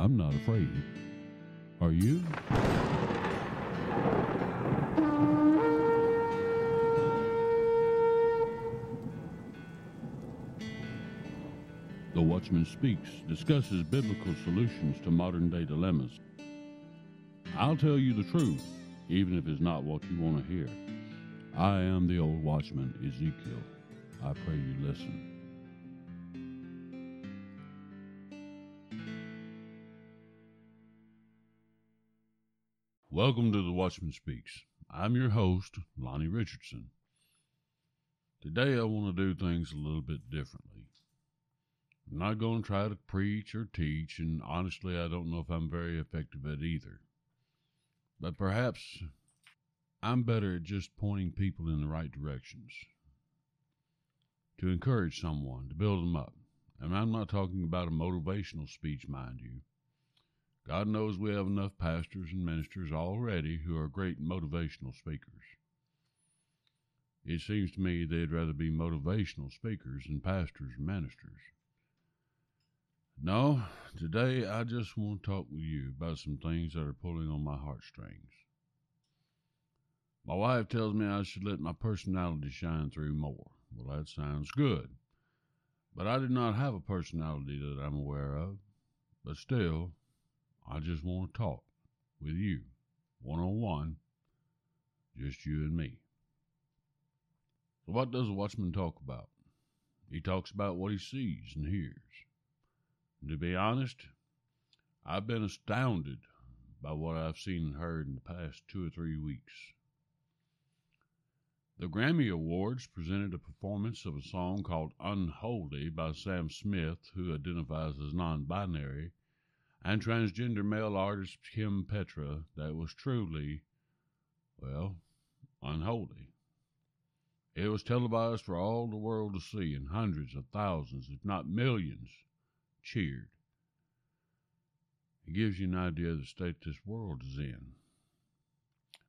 I'm not afraid. Are you? The Watchman Speaks discusses biblical solutions to modern day dilemmas. I'll tell you the truth, even if it's not what you want to hear. I am the old watchman, Ezekiel. I pray you listen. Welcome to The Watchman Speaks. I'm your host, Lonnie Richardson. Today I want to do things a little bit differently. I'm not going to try to preach or teach, and honestly, I don't know if I'm very effective at either. But perhaps I'm better at just pointing people in the right directions to encourage someone, to build them up. And I'm not talking about a motivational speech, mind you. God knows we have enough pastors and ministers already who are great motivational speakers. It seems to me they'd rather be motivational speakers than pastors and ministers. No, today I just want to talk with you about some things that are pulling on my heartstrings. My wife tells me I should let my personality shine through more. Well, that sounds good. But I do not have a personality that I'm aware of. But still, I just want to talk with you, one on one, just you and me. So, what does a watchman talk about? He talks about what he sees and hears. And to be honest, I've been astounded by what I've seen and heard in the past two or three weeks. The Grammy Awards presented a performance of a song called Unholy by Sam Smith, who identifies as non binary, and transgender male artist Kim Petra that was truly, well, unholy. It was televised for all the world to see, and hundreds of thousands, if not millions, cheered. It gives you an idea of the state this world is in.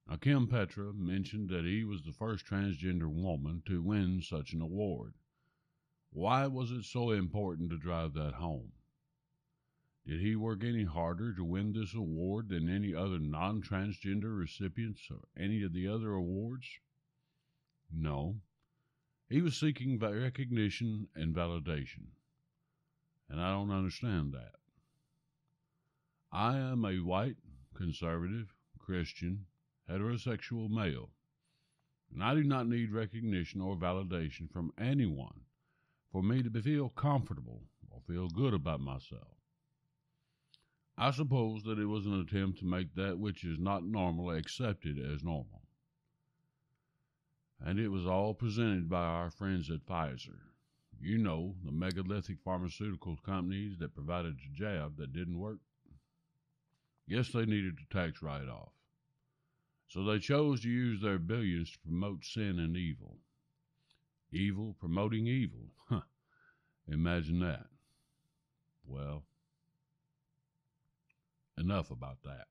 Now, Kim Petra mentioned that he was the first transgender woman to win such an award. Why was it so important to drive that home? Did he work any harder to win this award than any other non transgender recipients or any of the other awards? No. He was seeking recognition and validation. And I don't understand that. I am a white, conservative, Christian, heterosexual male, and I do not need recognition or validation from anyone for me to feel comfortable or feel good about myself. I suppose that it was an attempt to make that which is not normally accepted as normal. And it was all presented by our friends at Pfizer. You know, the megalithic pharmaceutical companies that provided a jab that didn't work. Yes, they needed a tax write off. So they chose to use their billions to promote sin and evil. Evil promoting evil. Huh. Imagine that. Well, enough about that.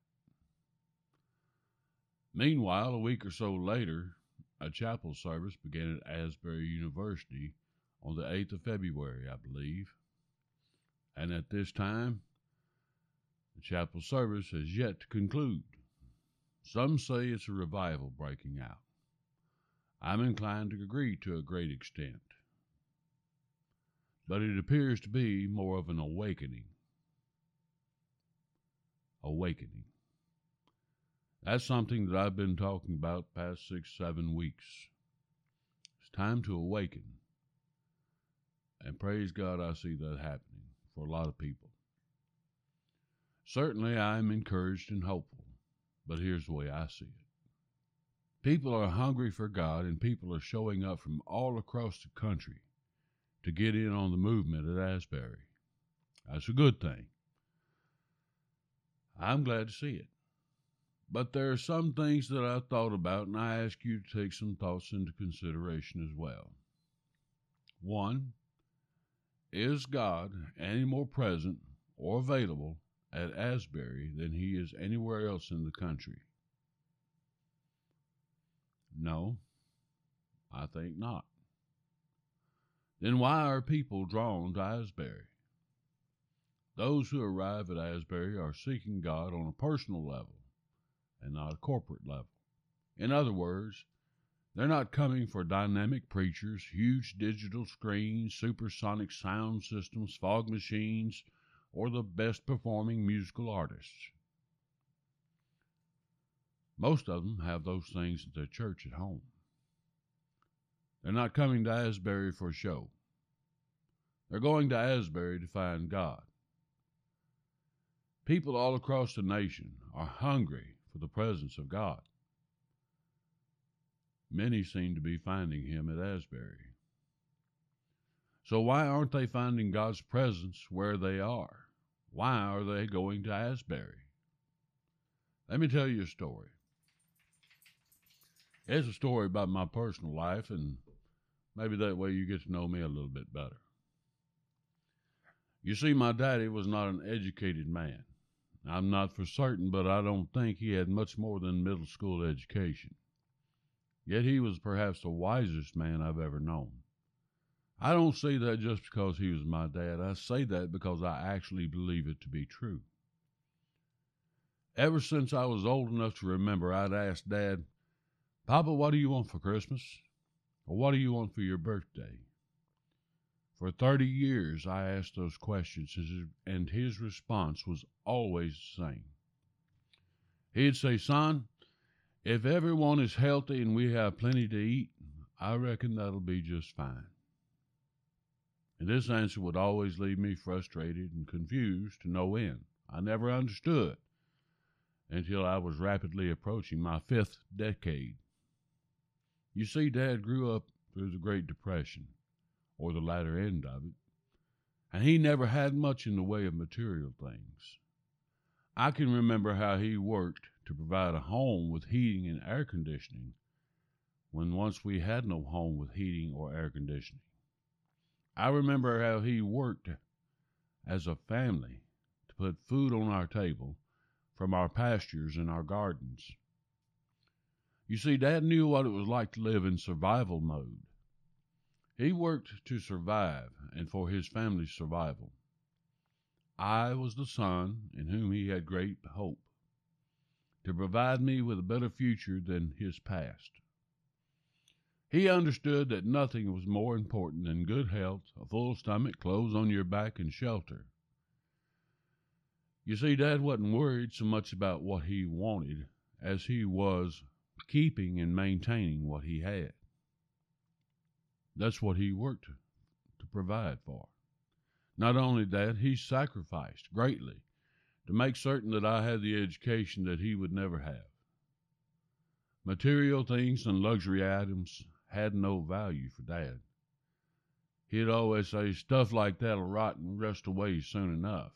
Meanwhile, a week or so later, a chapel service began at Asbury University on the 8th of February, I believe. And at this time, the chapel service has yet to conclude. Some say it's a revival breaking out. I'm inclined to agree to a great extent. But it appears to be more of an awakening. Awakening. That's something that I've been talking about past six, seven weeks. It's time to awaken. And praise God, I see that happening for a lot of people. Certainly, I am encouraged and hopeful, but here's the way I see it. People are hungry for God, and people are showing up from all across the country to get in on the movement at Asbury. That's a good thing. I'm glad to see it. But there are some things that I've thought about, and I ask you to take some thoughts into consideration as well. One, is God any more present or available at Asbury than he is anywhere else in the country? No, I think not. Then why are people drawn to Asbury? Those who arrive at Asbury are seeking God on a personal level and not a corporate level. In other words, they're not coming for dynamic preachers, huge digital screens, supersonic sound systems, fog machines, or the best performing musical artists. Most of them have those things at their church at home. They're not coming to Asbury for show. They're going to Asbury to find God. People all across the nation are hungry for the presence of God. Many seem to be finding him at Asbury. So, why aren't they finding God's presence where they are? Why are they going to Asbury? Let me tell you a story. It's a story about my personal life, and maybe that way you get to know me a little bit better. You see, my daddy was not an educated man. I'm not for certain, but I don't think he had much more than middle school education. Yet he was perhaps the wisest man I've ever known. I don't say that just because he was my dad. I say that because I actually believe it to be true. Ever since I was old enough to remember, I'd ask Dad, Papa, what do you want for Christmas? Or what do you want for your birthday? For 30 years, I asked those questions, and his response was always the same. He'd say, Son, if everyone is healthy and we have plenty to eat, I reckon that'll be just fine. And this answer would always leave me frustrated and confused to no end. I never understood until I was rapidly approaching my fifth decade. You see, Dad grew up through the Great Depression, or the latter end of it, and he never had much in the way of material things. I can remember how he worked to provide a home with heating and air conditioning when once we had no home with heating or air conditioning. I remember how he worked as a family to put food on our table from our pastures and our gardens. You see, Dad knew what it was like to live in survival mode. He worked to survive and for his family's survival. I was the son in whom he had great hope to provide me with a better future than his past. He understood that nothing was more important than good health, a full stomach, clothes on your back, and shelter. You see, Dad wasn't worried so much about what he wanted as he was keeping and maintaining what he had. That's what he worked to, provide for. Not only that, he sacrificed greatly to make certain that I had the education that he would never have. Material things and luxury items had no value for Dad. He'd always say, Stuff like that'll rot and rust away soon enough.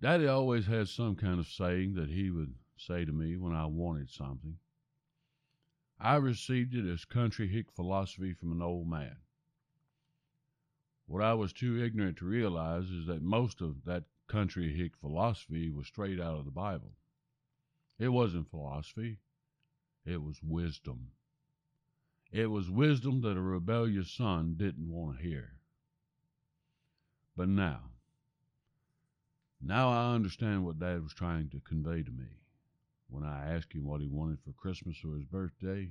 Daddy always had some kind of saying that he would say to me when I wanted something. I received it as country hick philosophy from an old man. What I was too ignorant to realize is that most of that country hick philosophy was straight out of the Bible. It wasn't philosophy, it was wisdom. It was wisdom that a rebellious son didn't want to hear. But now, now I understand what Dad was trying to convey to me when I asked him what he wanted for Christmas or his birthday.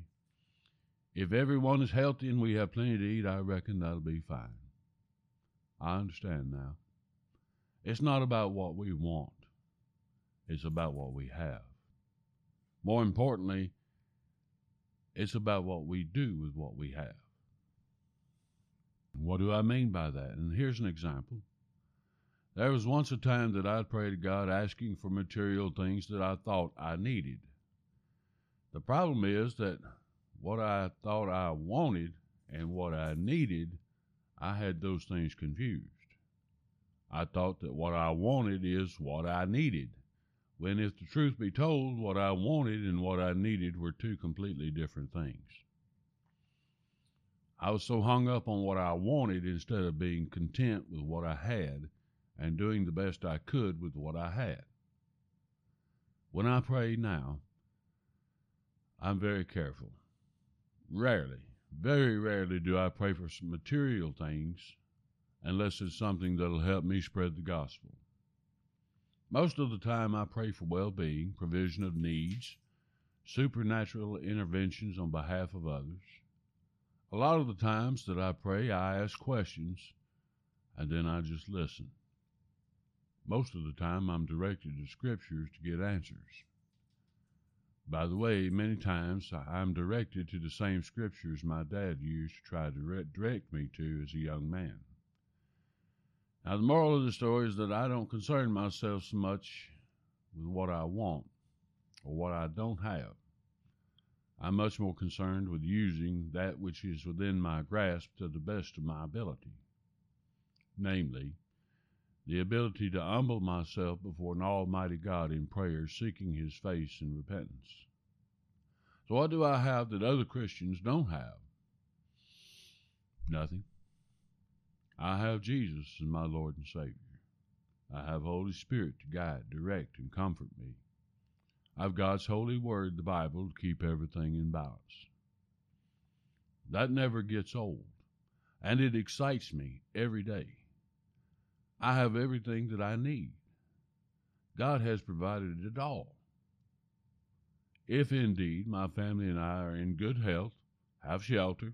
If everyone is healthy and we have plenty to eat, I reckon that'll be fine. I understand now. It's not about what we want, it's about what we have. More importantly, it's about what we do with what we have. What do I mean by that? And here's an example. There was once a time that I'd pray to God asking for material things that I thought I needed. The problem is that what I thought I wanted and what I needed, I had those things confused. I thought that what I wanted is what I needed, when if the truth be told, what I wanted and what I needed were two completely different things. I was so hung up on what I wanted instead of being content with what I had and doing the best I could with what I had. When I pray now, I'm very careful. Rarely, very rarely do I pray for some material things unless it's something that'll help me spread the gospel. Most of the time, I pray for well being, provision of needs, supernatural interventions on behalf of others. A lot of the times that I pray, I ask questions and then I just listen. Most of the time, I'm directed to scriptures to get answers. By the way, many times I'm directed to the same scriptures my dad used to try to direct me to as a young man. Now, the moral of the story is that I don't concern myself so much with what I want or what I don't have. I'm much more concerned with using that which is within my grasp to the best of my ability, namely, the ability to humble myself before an Almighty God in prayer, seeking His face in repentance. So, what do I have that other Christians don't have? Nothing. I have Jesus as my Lord and Savior. I have Holy Spirit to guide, direct, and comfort me. I've God's holy word, the Bible, to keep everything in balance. That never gets old, and it excites me every day. I have everything that I need. God has provided it all. If indeed my family and I are in good health, have shelter,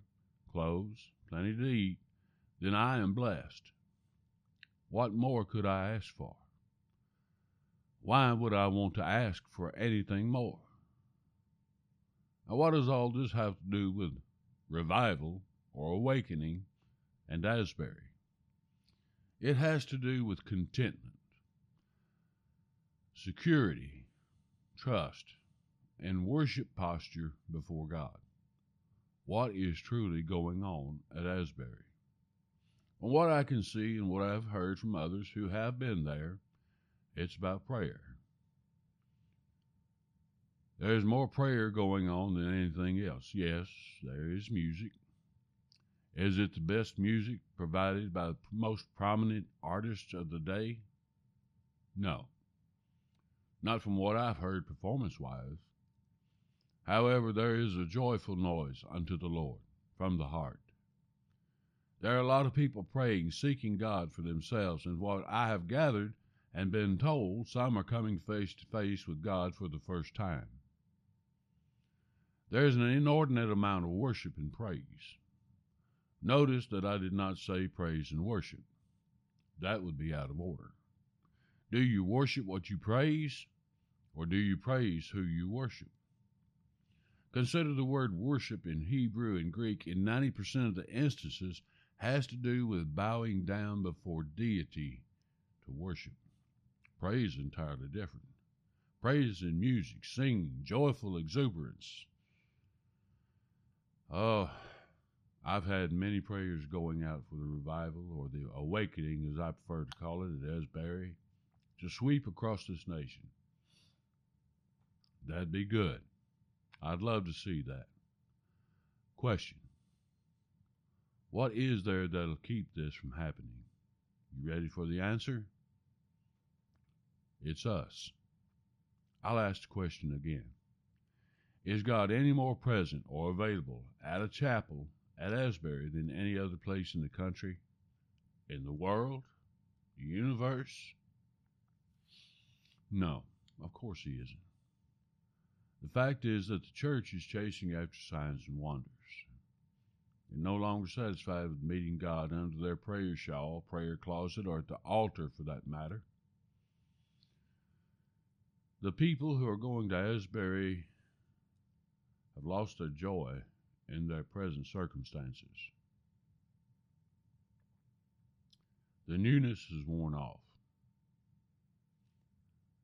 clothes, plenty to eat, then I am blessed. What more could I ask for? Why would I want to ask for anything more? Now, what does all this have to do with revival or awakening and Asbury? It has to do with contentment, security, trust, and worship posture before God. What is truly going on at Asbury? From what I can see and what I've heard from others who have been there, it's about prayer. There's more prayer going on than anything else. Yes, there is music. Is it the best music provided by the most prominent artists of the day? No. Not from what I've heard performance wise. However, there is a joyful noise unto the Lord from the heart. There are a lot of people praying, seeking God for themselves, and what I have gathered and been told, some are coming face to face with God for the first time. There is an inordinate amount of worship and praise. Notice that I did not say praise and worship. That would be out of order. Do you worship what you praise, or do you praise who you worship? Consider the word worship in Hebrew and Greek in 90% of the instances has to do with bowing down before deity to worship. Praise is entirely different. Praise in music, singing, joyful exuberance. Oh, I've had many prayers going out for the revival or the awakening, as I prefer to call it, at Asbury, to sweep across this nation. That'd be good. I'd love to see that. Question What is there that'll keep this from happening? You ready for the answer? It's us. I'll ask the question again. Is God any more present or available at a chapel at Asbury than any other place in the country, in the world, the universe? No, of course he isn't. The fact is that the church is chasing after signs and wonders. They're no longer satisfied with meeting God under their prayer shawl, prayer closet, or at the altar for that matter. The people who are going to Asbury have lost their joy in their present circumstances. The newness is worn off,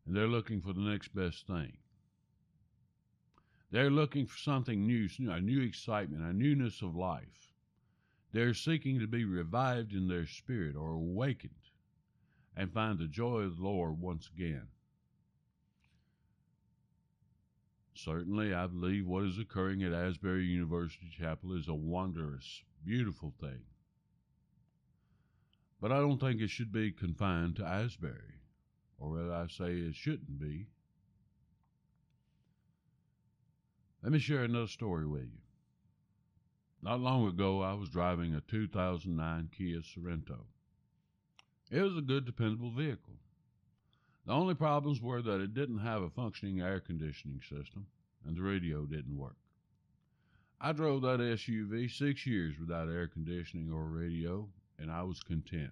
and they're looking for the next best thing. They're looking for something new, a new excitement, a newness of life. They're seeking to be revived in their spirit or awakened and find the joy of the Lord once again. Certainly, I believe what is occurring at Asbury University Chapel is a wondrous, beautiful thing. But I don't think it should be confined to Asbury, or rather, I say it shouldn't be. Let me share another story with you. Not long ago, I was driving a 2009 Kia Sorento. It was a good, dependable vehicle. The only problems were that it didn't have a functioning air conditioning system and the radio didn't work. I drove that SUV six years without air conditioning or radio, and I was content.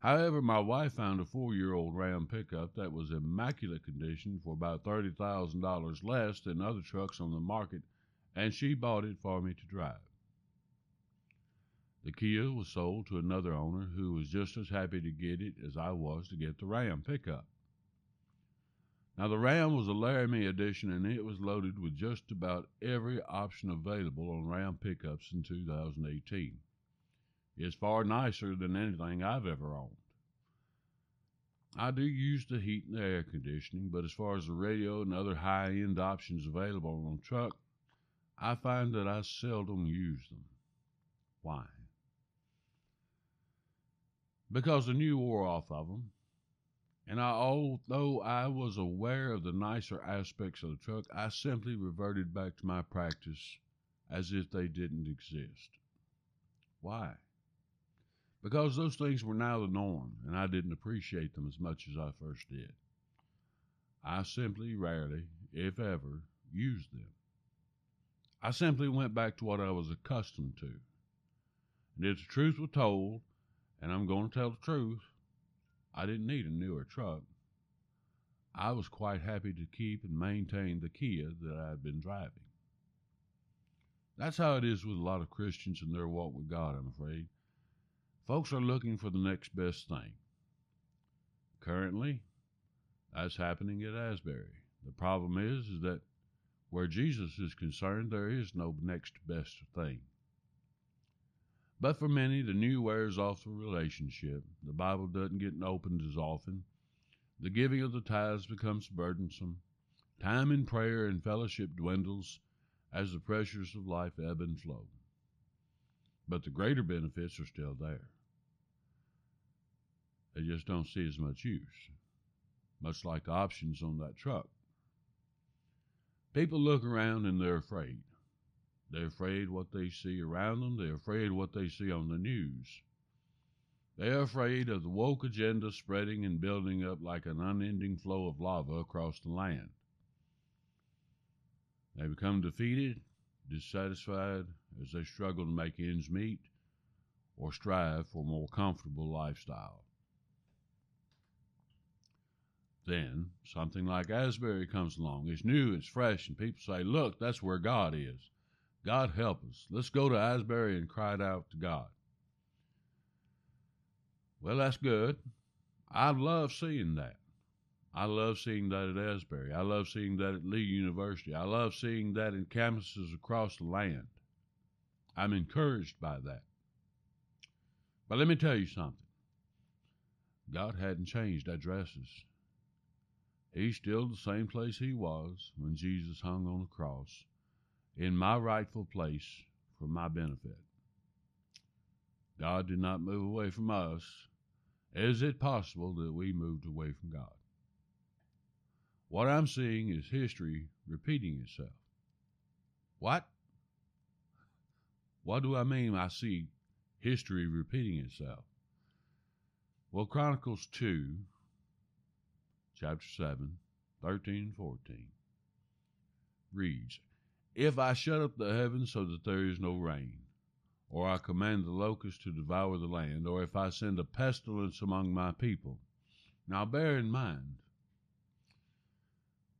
However, my wife found a four year old Ram pickup that was immaculate condition for about $30,000 less than other trucks on the market, and she bought it for me to drive. The Kia was sold to another owner who was just as happy to get it as I was to get the Ram pickup. Now, the Ram was a Laramie edition and it was loaded with just about every option available on Ram pickups in 2018. It's far nicer than anything I've ever owned. I do use the heat and the air conditioning, but as far as the radio and other high end options available on the truck, I find that I seldom use them. Why? Because the new wore off of them, and I, although I was aware of the nicer aspects of the truck, I simply reverted back to my practice as if they didn't exist. Why? Because those things were now the norm, and I didn't appreciate them as much as I first did. I simply rarely, if ever, used them. I simply went back to what I was accustomed to. And if the truth were told, and I'm going to tell the truth, I didn't need a newer truck. I was quite happy to keep and maintain the Kia that I had been driving. That's how it is with a lot of Christians in their walk with God, I'm afraid. Folks are looking for the next best thing. Currently, that's happening at Asbury. The problem is, is that where Jesus is concerned, there is no next best thing. But for many, the new wears off the relationship. The Bible doesn't get opened as often. The giving of the tithes becomes burdensome. Time in prayer and fellowship dwindles as the pressures of life ebb and flow. But the greater benefits are still there. They just don't see as much use, much like the options on that truck. People look around and they're afraid. They're afraid what they see around them. They're afraid what they see on the news. They're afraid of the woke agenda spreading and building up like an unending flow of lava across the land. They become defeated, dissatisfied as they struggle to make ends meet or strive for a more comfortable lifestyle. Then something like Asbury comes along. It's new, it's fresh, and people say, Look, that's where God is. God help us. Let's go to Asbury and cry it out to God. Well, that's good. I love seeing that. I love seeing that at Asbury. I love seeing that at Lee University. I love seeing that in campuses across the land. I'm encouraged by that. But let me tell you something God hadn't changed addresses. He's still the same place he was when Jesus hung on the cross in my rightful place for my benefit. God did not move away from us. Is it possible that we moved away from God? What I'm seeing is history repeating itself. What? What do I mean I see history repeating itself? Well, Chronicles 2, chapter 7, 13 and 14 reads, if I shut up the heavens so that there is no rain, or I command the locusts to devour the land, or if I send a pestilence among my people. Now bear in mind,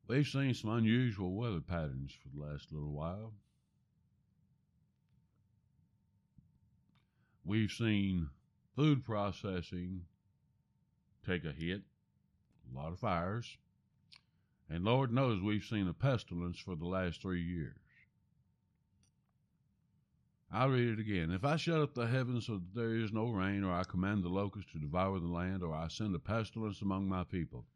we've seen some unusual weather patterns for the last little while. We've seen food processing take a hit, a lot of fires, and Lord knows we've seen a pestilence for the last three years. I'll read it again. If I shut up the heavens so that there is no rain, or I command the locusts to devour the land, or I send a pestilence among my people,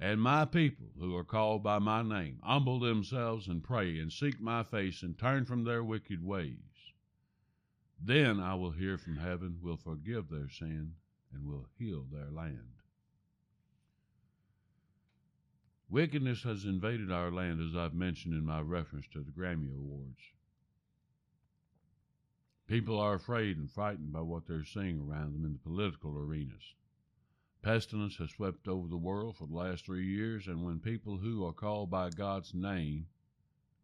and my people who are called by my name humble themselves and pray and seek my face and turn from their wicked ways, then I will hear from heaven, will forgive their sin, and will heal their land. Wickedness has invaded our land, as I've mentioned in my reference to the Grammy Awards. People are afraid and frightened by what they're seeing around them in the political arenas. Pestilence has swept over the world for the last three years, and when people who are called by God's name,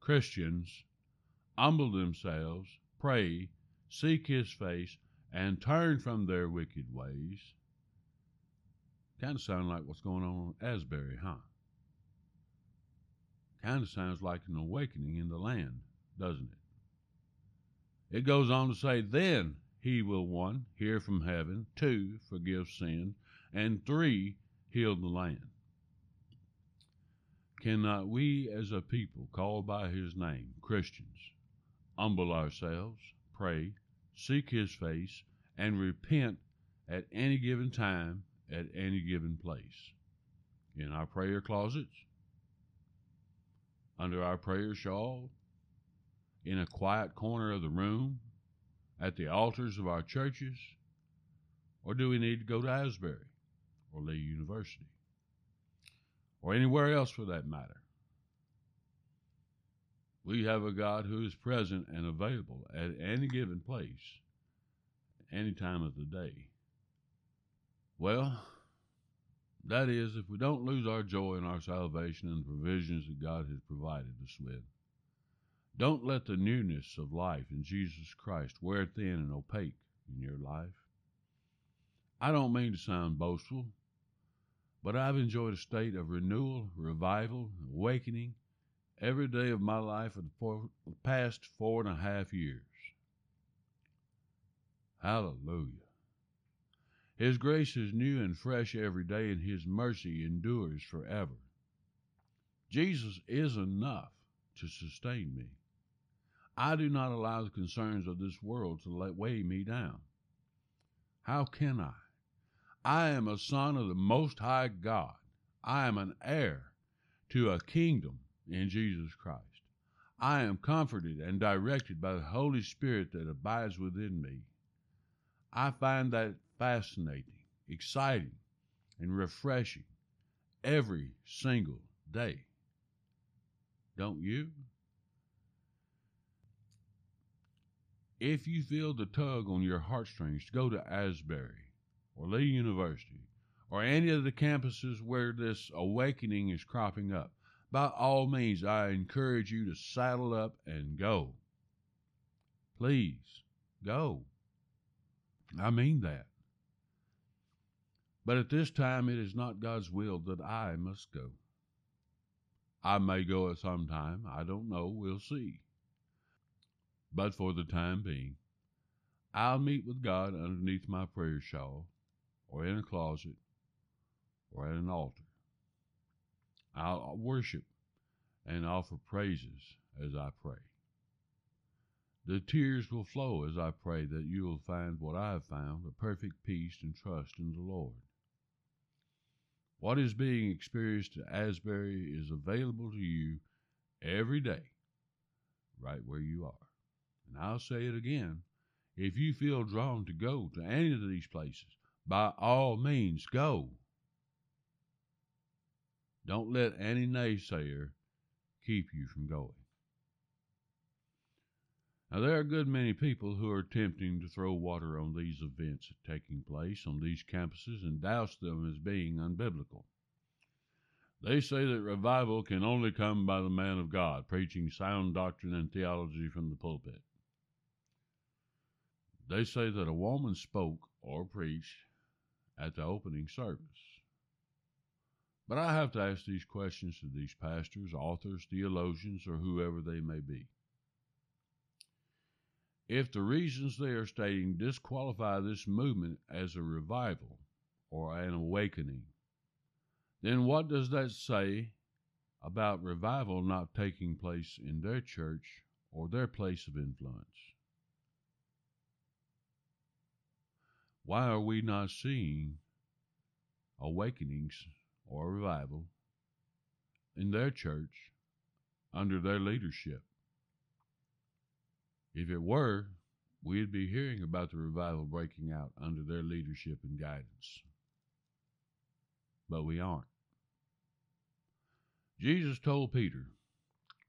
Christians, humble themselves, pray, seek His face, and turn from their wicked ways, kind of sound like what's going on in Asbury, huh? Kind of sounds like an awakening in the land, doesn't it? It goes on to say, Then he will, one, hear from heaven, two, forgive sin, and three, heal the land. Cannot we, as a people called by his name, Christians, humble ourselves, pray, seek his face, and repent at any given time, at any given place? In our prayer closets, under our prayer shawl, in a quiet corner of the room, at the altars of our churches, or do we need to go to Asbury or Lee University or anywhere else for that matter? We have a God who is present and available at any given place, any time of the day. Well, that is, if we don't lose our joy in our salvation and the provisions that God has provided us with. Don't let the newness of life in Jesus Christ wear thin and opaque in your life. I don't mean to sound boastful, but I've enjoyed a state of renewal, revival, awakening every day of my life for the past four and a half years. Hallelujah. His grace is new and fresh every day, and His mercy endures forever. Jesus is enough to sustain me. I do not allow the concerns of this world to weigh me down. How can I? I am a son of the Most High God. I am an heir to a kingdom in Jesus Christ. I am comforted and directed by the Holy Spirit that abides within me. I find that fascinating, exciting, and refreshing every single day. Don't you? If you feel the tug on your heartstrings go to Asbury or Lee University or any of the campuses where this awakening is cropping up, by all means, I encourage you to saddle up and go. Please, go. I mean that. But at this time, it is not God's will that I must go. I may go at some time. I don't know. We'll see. But for the time being, I'll meet with God underneath my prayer shawl, or in a closet, or at an altar. I'll worship and offer praises as I pray. The tears will flow as I pray that you will find what I have found a perfect peace and trust in the Lord. What is being experienced at Asbury is available to you every day, right where you are. And I'll say it again if you feel drawn to go to any of these places, by all means go. Don't let any naysayer keep you from going. Now, there are a good many people who are attempting to throw water on these events taking place on these campuses and douse them as being unbiblical. They say that revival can only come by the man of God preaching sound doctrine and theology from the pulpit. They say that a woman spoke or preached at the opening service. But I have to ask these questions to these pastors, authors, theologians, or whoever they may be. If the reasons they are stating disqualify this movement as a revival or an awakening, then what does that say about revival not taking place in their church or their place of influence? Why are we not seeing awakenings or revival in their church under their leadership? If it were, we'd be hearing about the revival breaking out under their leadership and guidance. But we aren't. Jesus told Peter,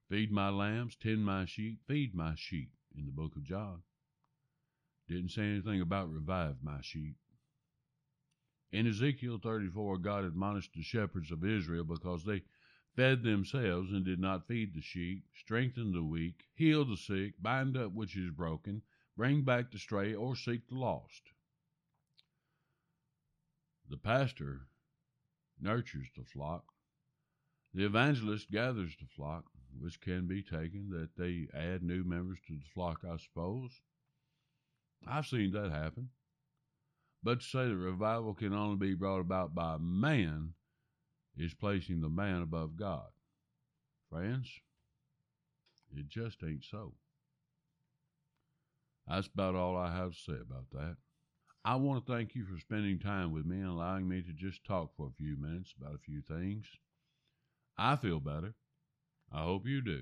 Feed my lambs, tend my sheep, feed my sheep, in the book of John. Didn't say anything about revive my sheep. In Ezekiel 34, God admonished the shepherds of Israel because they fed themselves and did not feed the sheep, strengthen the weak, heal the sick, bind up which is broken, bring back the stray, or seek the lost. The pastor nurtures the flock. The evangelist gathers the flock, which can be taken that they add new members to the flock, I suppose. I've seen that happen. But to say that revival can only be brought about by man is placing the man above God. Friends, it just ain't so. That's about all I have to say about that. I want to thank you for spending time with me and allowing me to just talk for a few minutes about a few things. I feel better. I hope you do.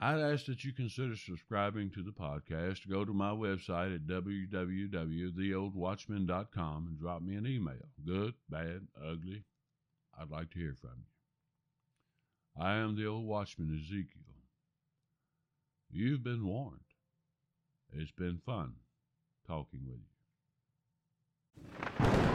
I'd ask that you consider subscribing to the podcast. Go to my website at www.theoldwatchman.com and drop me an email. Good, bad, ugly. I'd like to hear from you. I am the old watchman Ezekiel. You've been warned. It's been fun talking with you.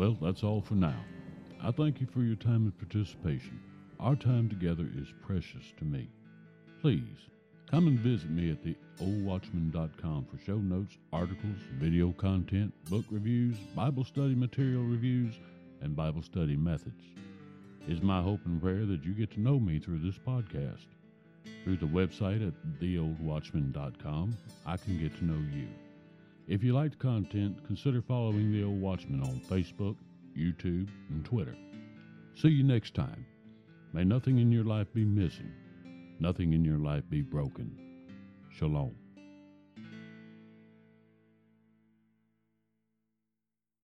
Well, that's all for now. I thank you for your time and participation. Our time together is precious to me. Please come and visit me at theoldwatchman.com for show notes, articles, video content, book reviews, Bible study material reviews, and Bible study methods. It's my hope and prayer that you get to know me through this podcast. Through the website at theoldwatchman.com, I can get to know you. If you liked content, consider following The Old Watchman on Facebook, YouTube, and Twitter. See you next time. May nothing in your life be missing, nothing in your life be broken. Shalom.